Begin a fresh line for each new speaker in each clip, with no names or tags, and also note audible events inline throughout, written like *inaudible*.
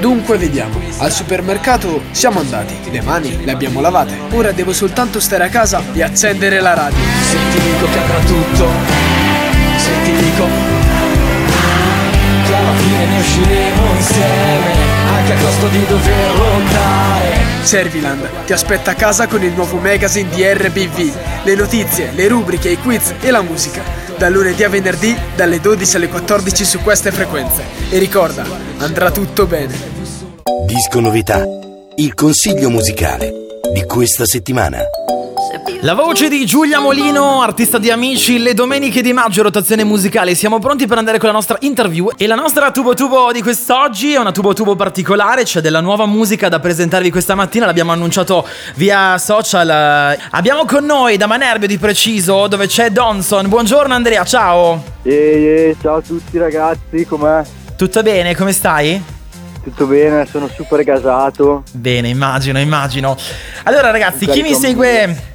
Dunque vediamo, al supermercato siamo andati, le mani le abbiamo lavate, ora devo soltanto stare a casa e accendere la radio.
Se ti dico che avrà tutto, se ti dico che alla fine ne usciremo insieme, anche a costo di dover lottare.
Serviland ti aspetta a casa con il nuovo magazine di RBV, le notizie, le rubriche, i quiz e la musica. Da lunedì a venerdì, dalle 12 alle 14 su queste frequenze. E ricorda, andrà tutto bene.
Disco Novità, il consiglio musicale di questa settimana.
La voce di Giulia Molino, artista di Amici, le domeniche di maggio, rotazione musicale. Siamo pronti per andare con la nostra interview. E la nostra tubo tubo di quest'oggi è una tubo tubo particolare. C'è della nuova musica da presentarvi questa mattina. L'abbiamo annunciato via social. Abbiamo con noi da Manerbio di preciso, dove c'è Donson. Buongiorno Andrea, ciao.
Ehi, ehi, ciao a tutti ragazzi, com'è?
Tutto bene? Come stai?
Tutto bene, sono super gasato.
Bene, immagino, immagino. Allora ragazzi, chi mi segue...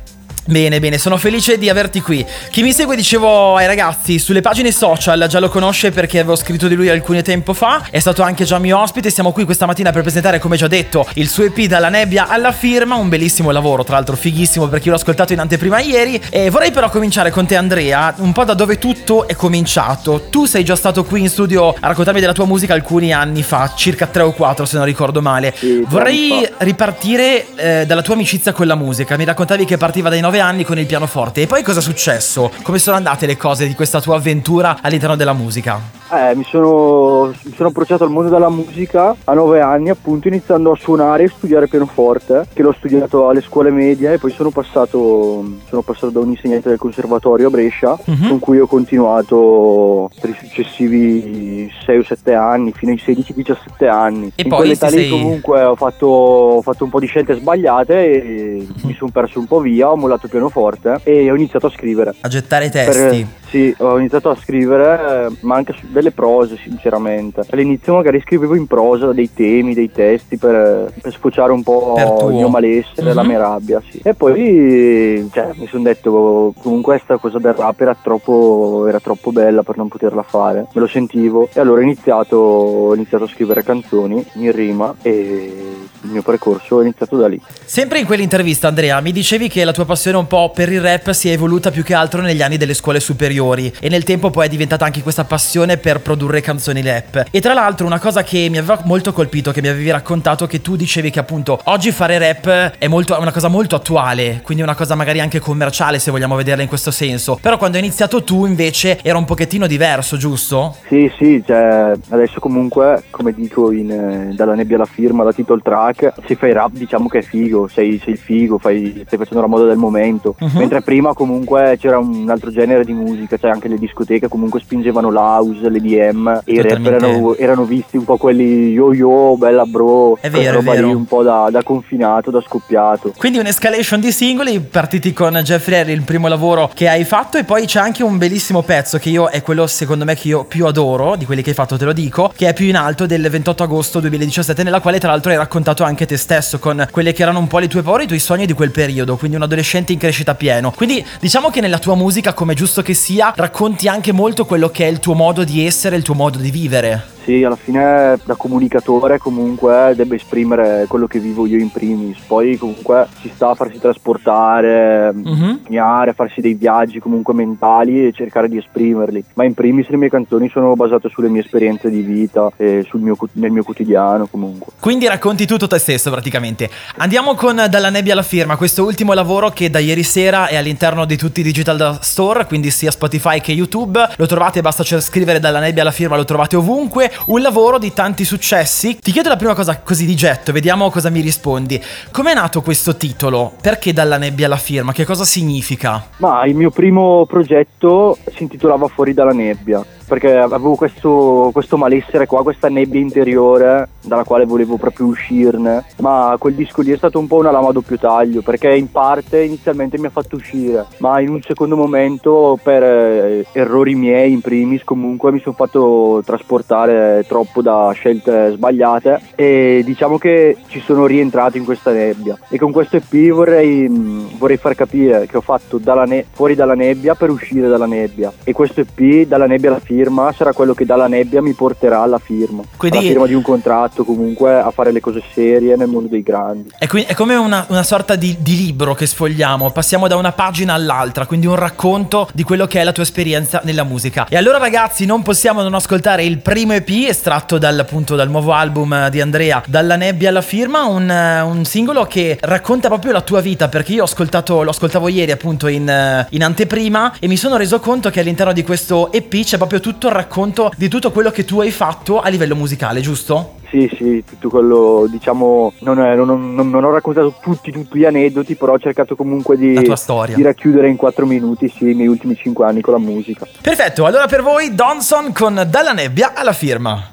Bene, bene, sono felice di averti qui. Chi mi segue, dicevo ai ragazzi, sulle pagine social già lo conosce perché avevo scritto di lui alcuni tempo fa. È stato anche già mio ospite. Siamo qui questa mattina per presentare, come già detto, il suo EP dalla nebbia alla firma. Un bellissimo lavoro, tra l'altro fighissimo perché l'ho ascoltato in anteprima ieri. E vorrei però cominciare con te, Andrea, un po' da dove tutto è cominciato. Tu sei già stato qui in studio a raccontarmi della tua musica alcuni anni fa, circa 3 o 4 se non ricordo male.
Sì,
vorrei ripartire eh, dalla tua amicizia con la musica. Mi raccontavi che partiva dai 9 anni con il pianoforte. E poi cosa è successo? Come sono andate le cose di questa tua avventura all'interno della musica?
Eh, mi sono, mi sono approcciato al mondo della musica a nove anni, appunto, iniziando a suonare e studiare pianoforte, che l'ho studiato alle scuole medie e poi sono passato, sono passato da un insegnante del conservatorio a Brescia,
Mhm.
con cui ho continuato per i successivi 6 o 7 anni, fino ai 16-17 anni.
E
In
poi
quell'età lì
sei-
comunque ho fatto, ho fatto un po' di scelte sbagliate e mi sono perso un po' via, ho mollato il pianoforte e ho iniziato a scrivere.
A gettare
Per-
testi.
sì, ho iniziato a scrivere, ma anche su delle prose, sinceramente. All'inizio magari scrivevo in prosa dei temi, dei testi per, per sfociare un po' il mio malessere,
Mhm.
la mia rabbia, sì. E poi cioè, mi sono detto, comunque questa cosa del rap era troppo, era troppo bella per non poterla fare. Me lo sentivo e allora ho iniziato, ho iniziato a scrivere canzoni in rima e il mio percorso è iniziato da lì.
Sempre in quell'intervista, Andrea, mi dicevi che la tua passione un po' per il rap si è evoluta più che altro negli anni delle scuole superiori e nel tempo poi è diventata anche questa passione per produrre canzoni rap. E tra l'altro una cosa che mi aveva molto colpito, che mi avevi raccontato, che tu dicevi che appunto oggi fare rap è, molto, è una cosa molto attuale, quindi una cosa magari anche commerciale se vogliamo vederla in questo senso. Però quando hai iniziato tu invece era un pochettino diverso, giusto?
Sì, sì, cioè, adesso comunque, come dico in, eh, dalla nebbia alla firma, la title track, se fai rap diciamo che è figo, sei, sei il figo, fai- stai facendo la moda del momento,
Mhm.
mentre prima comunque c'era un altro genere di musica, cioè anche le discoteche comunque spingevano l'house, l'EDM e i rap erano, erano visti un po' quelli yo yo, bella bro,
È vero, è vero.
lì un po' da, da confinato, da scoppiato.
Quindi un'escalation di singoli partiti con Jeffrey Harry, il primo lavoro che hai fatto e poi c'è anche un bellissimo pezzo che io è quello secondo me che io più adoro di quelli che hai fatto, te lo dico, che è più in alto del 28 agosto 2017 nella quale tra l'altro hai raccontato anche te stesso con quelle che erano un po' le tue paure i tuoi sogni di quel periodo, quindi un adolescente in crescita pieno. Quindi diciamo che nella tua musica, come giusto che sia, racconti anche molto quello che è il tuo modo di essere, il tuo modo di vivere.
Sì, alla fine da comunicatore comunque debba esprimere quello che vivo io in primis, poi comunque ci sta a farsi trasportare,
Mhm.
sognare, farsi dei viaggi comunque mentali e cercare di esprimerli, ma in primis le mie canzoni sono basate sulle mie esperienze di vita e sul mio, nel mio quotidiano comunque.
Quindi racconti tutto te stesso praticamente. Andiamo con Dalla nebbia alla firma, questo ultimo lavoro che da ieri sera è all'interno di tutti i digital store, quindi sia Spotify che YouTube. Lo trovate, basta scrivere Dalla nebbia alla firma, lo trovate ovunque. Un lavoro di tanti successi. Ti chiedo la prima cosa così di getto, vediamo cosa mi rispondi. Com'è nato questo titolo? Perché Dalla nebbia alla firma? Che cosa significa?
Ma il mio primo progetto si intitolava Fuori dalla nebbia, perché avevo questo, questo malessere qua, questa nebbia interiore dalla quale volevo proprio uscirne, ma quel disco lì è stato un po' una lama a doppio taglio, perché in parte inizialmente mi ha fatto uscire, ma in un secondo momento per eh, errori miei in primis comunque mi sono fatto trasportare troppo da scelte sbagliate. E diciamo che ci sono rientrato in questa nebbia. E con questo EP vorrei, mh, vorrei far capire che ho fatto dalla ne- fuori dalla nebbia per uscire dalla nebbia. E questo EP dalla nebbia alla firma sarà quello che dalla nebbia mi porterà alla firma.
Quindi-
Alla firma di un contratto, comunque a fare le cose serie nel mondo dei grandi.
È, qui- è come una, una sorta di, di libro che sfogliamo, passiamo da una pagina all'altra, quindi un racconto di quello che è la tua esperienza nella musica. E allora ragazzi non possiamo non ascoltare il primo EP estratto dal, appunto, dal nuovo album eh, di Andrea, Dalla nebbia alla firma, un, eh, un singolo che racconta proprio la tua vita, perché io ho ascoltato, lo ascoltavo ieri appunto in, eh, in anteprima e mi sono reso conto che all'interno di questo EP c'è proprio tutto il racconto di tutto quello che tu hai fatto a livello musicale, giusto?
Sì, sì, tutto quello, diciamo, non, è- non- non- non ho raccontato tutti, tutti gli aneddoti, però ho cercato comunque di,
La tua storia.
di racchiudere in quattro minuti, sì, i miei ultimi cinque anni con la musica.
Perfetto, allora per voi Donson con Dalla nebbia alla firma.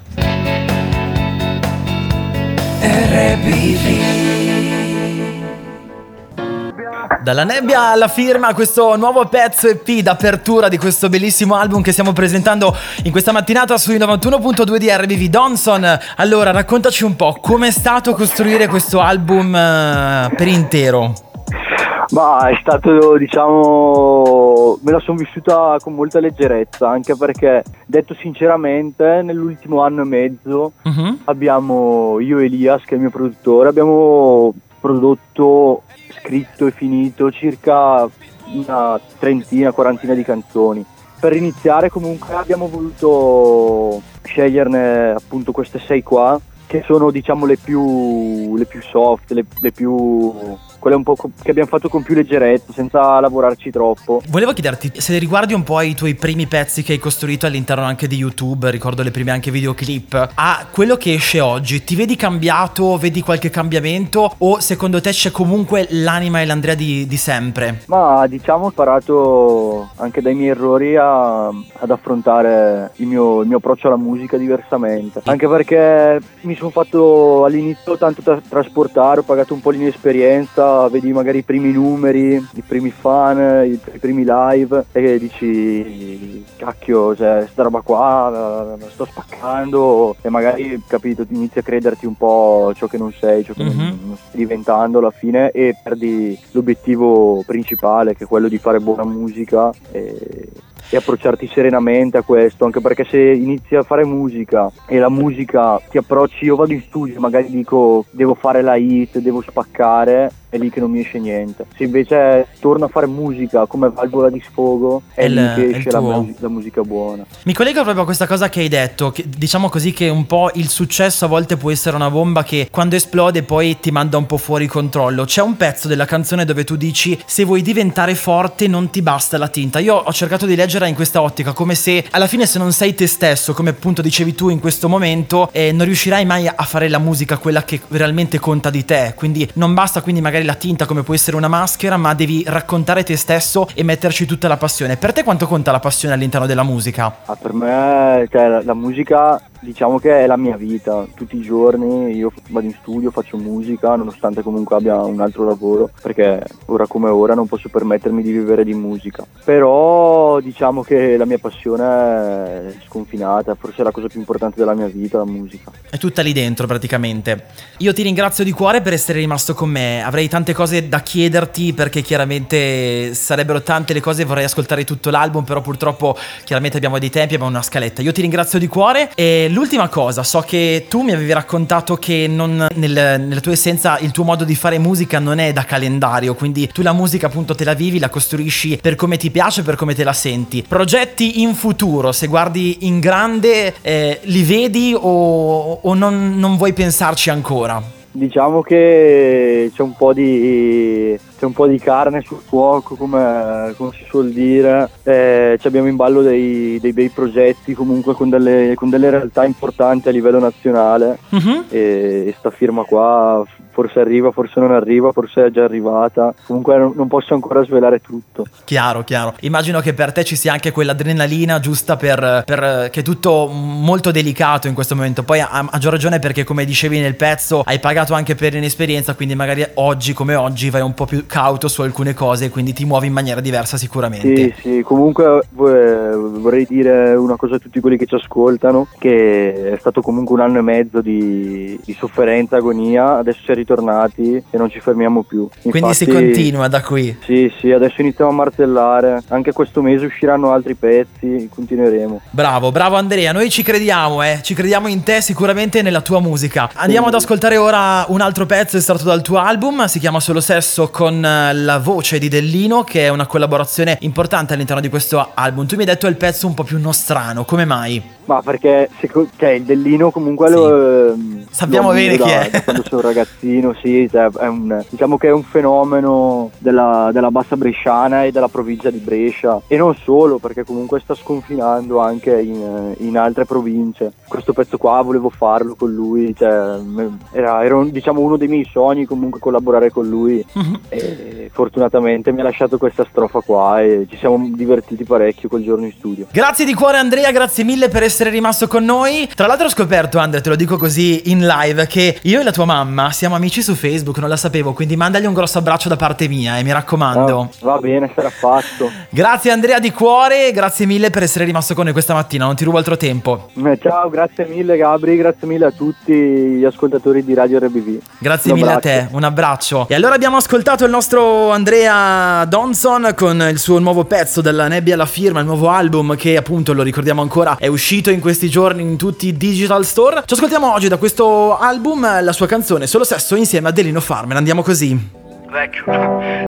Dalla nebbia alla firma questo nuovo pezzo EP d'apertura di questo bellissimo album che stiamo presentando in questa mattinata sui 91.2 di RBV Donson. Allora, raccontaci un po' com'è stato costruire questo album eh, per intero.
Ma è stato, diciamo, me la sono vissuta con molta leggerezza, anche perché, detto sinceramente, nell'ultimo anno e mezzo
Mhm.
abbiamo, io e Elias, che è il mio produttore, abbiamo prodotto, scritto e finito circa una trentina, quarantina di canzoni. Per iniziare comunque abbiamo voluto sceglierne appunto queste sei qua, che sono diciamo le più, le più soft, le, le più... quelle un po' che abbiamo fatto con più leggerezza, senza lavorarci troppo.
Volevo chiederti se riguardi un po' i tuoi primi pezzi che hai costruito all'interno anche di YouTube, ricordo le prime anche videoclip, a quello che esce oggi, ti vedi cambiato, vedi qualche cambiamento o secondo te c'è comunque l'anima e l'Andrea di, di sempre?
Ma diciamo ho imparato anche dai miei errori a- ad affrontare il mio, il mio approccio alla musica diversamente. Anche perché mi sono fatto all'inizio tanto tra- trasportare, ho pagato un po' l'inesperienza, vedi magari i primi numeri, i primi fan, i, i primi live e dici cacchio, cioè, sta roba qua la sto spaccando e magari capito, inizi a crederti un po' ciò che non sei, ciò che non-
Mhm.
non stai diventando alla fine e perdi l'obiettivo principale che è quello di fare buona musica e, e approcciarti serenamente a questo anche perché se inizi a fare musica e la musica ti approcci io vado in studio magari dico devo fare la hit devo spaccare è lì che non mi esce niente se invece torno a fare musica come valvola di sfogo è,
È
lì che esce la, mu- la musica buona
Mi collego proprio a questa cosa che hai detto, che- diciamo così che un po' il successo a volte può essere una bomba che quando esplode poi ti manda un po' fuori controllo. C'è un pezzo della canzone dove tu dici se vuoi diventare forte non ti basta la tinta. Io ho cercato di leggerla in questa ottica, come se alla fine se non sei te stesso, come appunto dicevi tu in questo momento, eh, non riuscirai mai a fare la musica quella che realmente conta di te. Quindi non basta quindi magari la tinta come può essere una maschera, ma devi raccontare te stesso e metterci tutta la passione. Per te quanto conta la passione all'interno della musica?
Ah, per me cioè, la, la musica diciamo che è la mia vita, tutti i giorni io vado in studio, faccio musica nonostante comunque abbia un altro lavoro perché ora come ora non posso permettermi di vivere di musica, però diciamo che la mia passione è sconfinata, forse è la cosa più importante della mia vita, la musica.
È tutta lì dentro praticamente. Io ti ringrazio di cuore per essere rimasto con me. Avrei tante cose da chiederti perché chiaramente sarebbero tante le cose, vorrei ascoltare tutto l'album, però purtroppo chiaramente abbiamo dei tempi, abbiamo una scaletta. Io ti ringrazio di cuore e l'ultima cosa, so che tu mi avevi raccontato che non, nel- nella tua essenza il tuo modo di fare musica non è da calendario, quindi tu la musica appunto te la vivi, la costruisci per come ti piace, per come te la senti. Progetti in futuro, se guardi in grande, eh, li vedi o, o non, non vuoi pensarci ancora?
Diciamo che c'è un po' di, c'è un po' di carne sul fuoco, come, come si suol dire. Eh, ci abbiamo in ballo dei, dei bei progetti, comunque con delle, con delle realtà importanti a livello nazionale. E, e sta firma qua forse arriva, forse non arriva, forse è già arrivata. Comunque non, posso ancora svelare tutto.
Chiaro, chiaro. Immagino che per te ci sia anche quell'adrenalina giusta per, per- che è tutto molto delicato in questo momento. Poi a, a maggior ragione perché come dicevi nel pezzo hai pagato anche per inesperienza, quindi magari oggi come oggi vai un po' più cauto su alcune cose e quindi ti muovi in maniera diversa sicuramente.
Sì, sì, comunque vorrei dire una cosa a tutti quelli che ci ascoltano, che è stato comunque un anno e mezzo di, di sofferenza, agonia, adesso si è ritornati e non ci fermiamo più.
Quindi si
Infatti-
continua da qui.
Sì, sì, adesso iniziamo a martellare. Anche questo mese usciranno altri pezzi, continueremo.
Bravo, bravo Andrea, noi ci crediamo, eh. Ci crediamo in te sicuramente e nella tua musica. Andiamo ad ascoltare ora un altro pezzo estratto dal tuo album, si chiama Solo Sesso con eh, la voce di Dellino, che è una collaborazione importante all'interno di questo album. Tu mi hai detto è il pezzo un po' più nostrano, come mai?
Ma perché seco- cioè, il Dellino comunque
Sì.
lo, ehm,
Sappiamo
lo ammiro
bene chi
da-
è.
quando sono ragazzino, sì, cioè, è un- diciamo che è un fenomeno della, della bassa bresciana e della provincia di Brescia e non solo perché comunque sta sconfinando anche in, in altre province. Questo pezzo qua volevo farlo con lui, cioè, era, era un- diciamo uno dei miei sogni comunque collaborare con lui *laughs* e fortunatamente mi ha lasciato questa strofa qua e ci siamo divertiti parecchio quel giorno in studio.
Grazie di cuore Andrea, grazie mille per essere rimasto con noi. Tra l'altro ho scoperto Andrea, te lo dico così in live, che io e la tua mamma siamo amici su Facebook, non la sapevo, quindi mandagli un grosso abbraccio da parte mia e mi raccomando.
Ah, va bene, sarà fatto.
Grazie Andrea di cuore, grazie mille per essere rimasto con noi questa mattina, non ti rubo altro tempo.
Eh, Ciao, grazie mille Gabri, grazie mille a tutti gli ascoltatori di Radio RBV.
Grazie
Un
mille a
abbraccio.
te, un abbraccio. E allora abbiamo ascoltato il nostro Andrea Donson con il suo nuovo pezzo della Nebbia alla firma, il nuovo album che appunto lo ricordiamo ancora è uscito in questi giorni in tutti i digital store. Ci ascoltiamo oggi da questo album la sua canzone Solo Sesso insieme a Delino Farmer. Andiamo così.
Vecchio,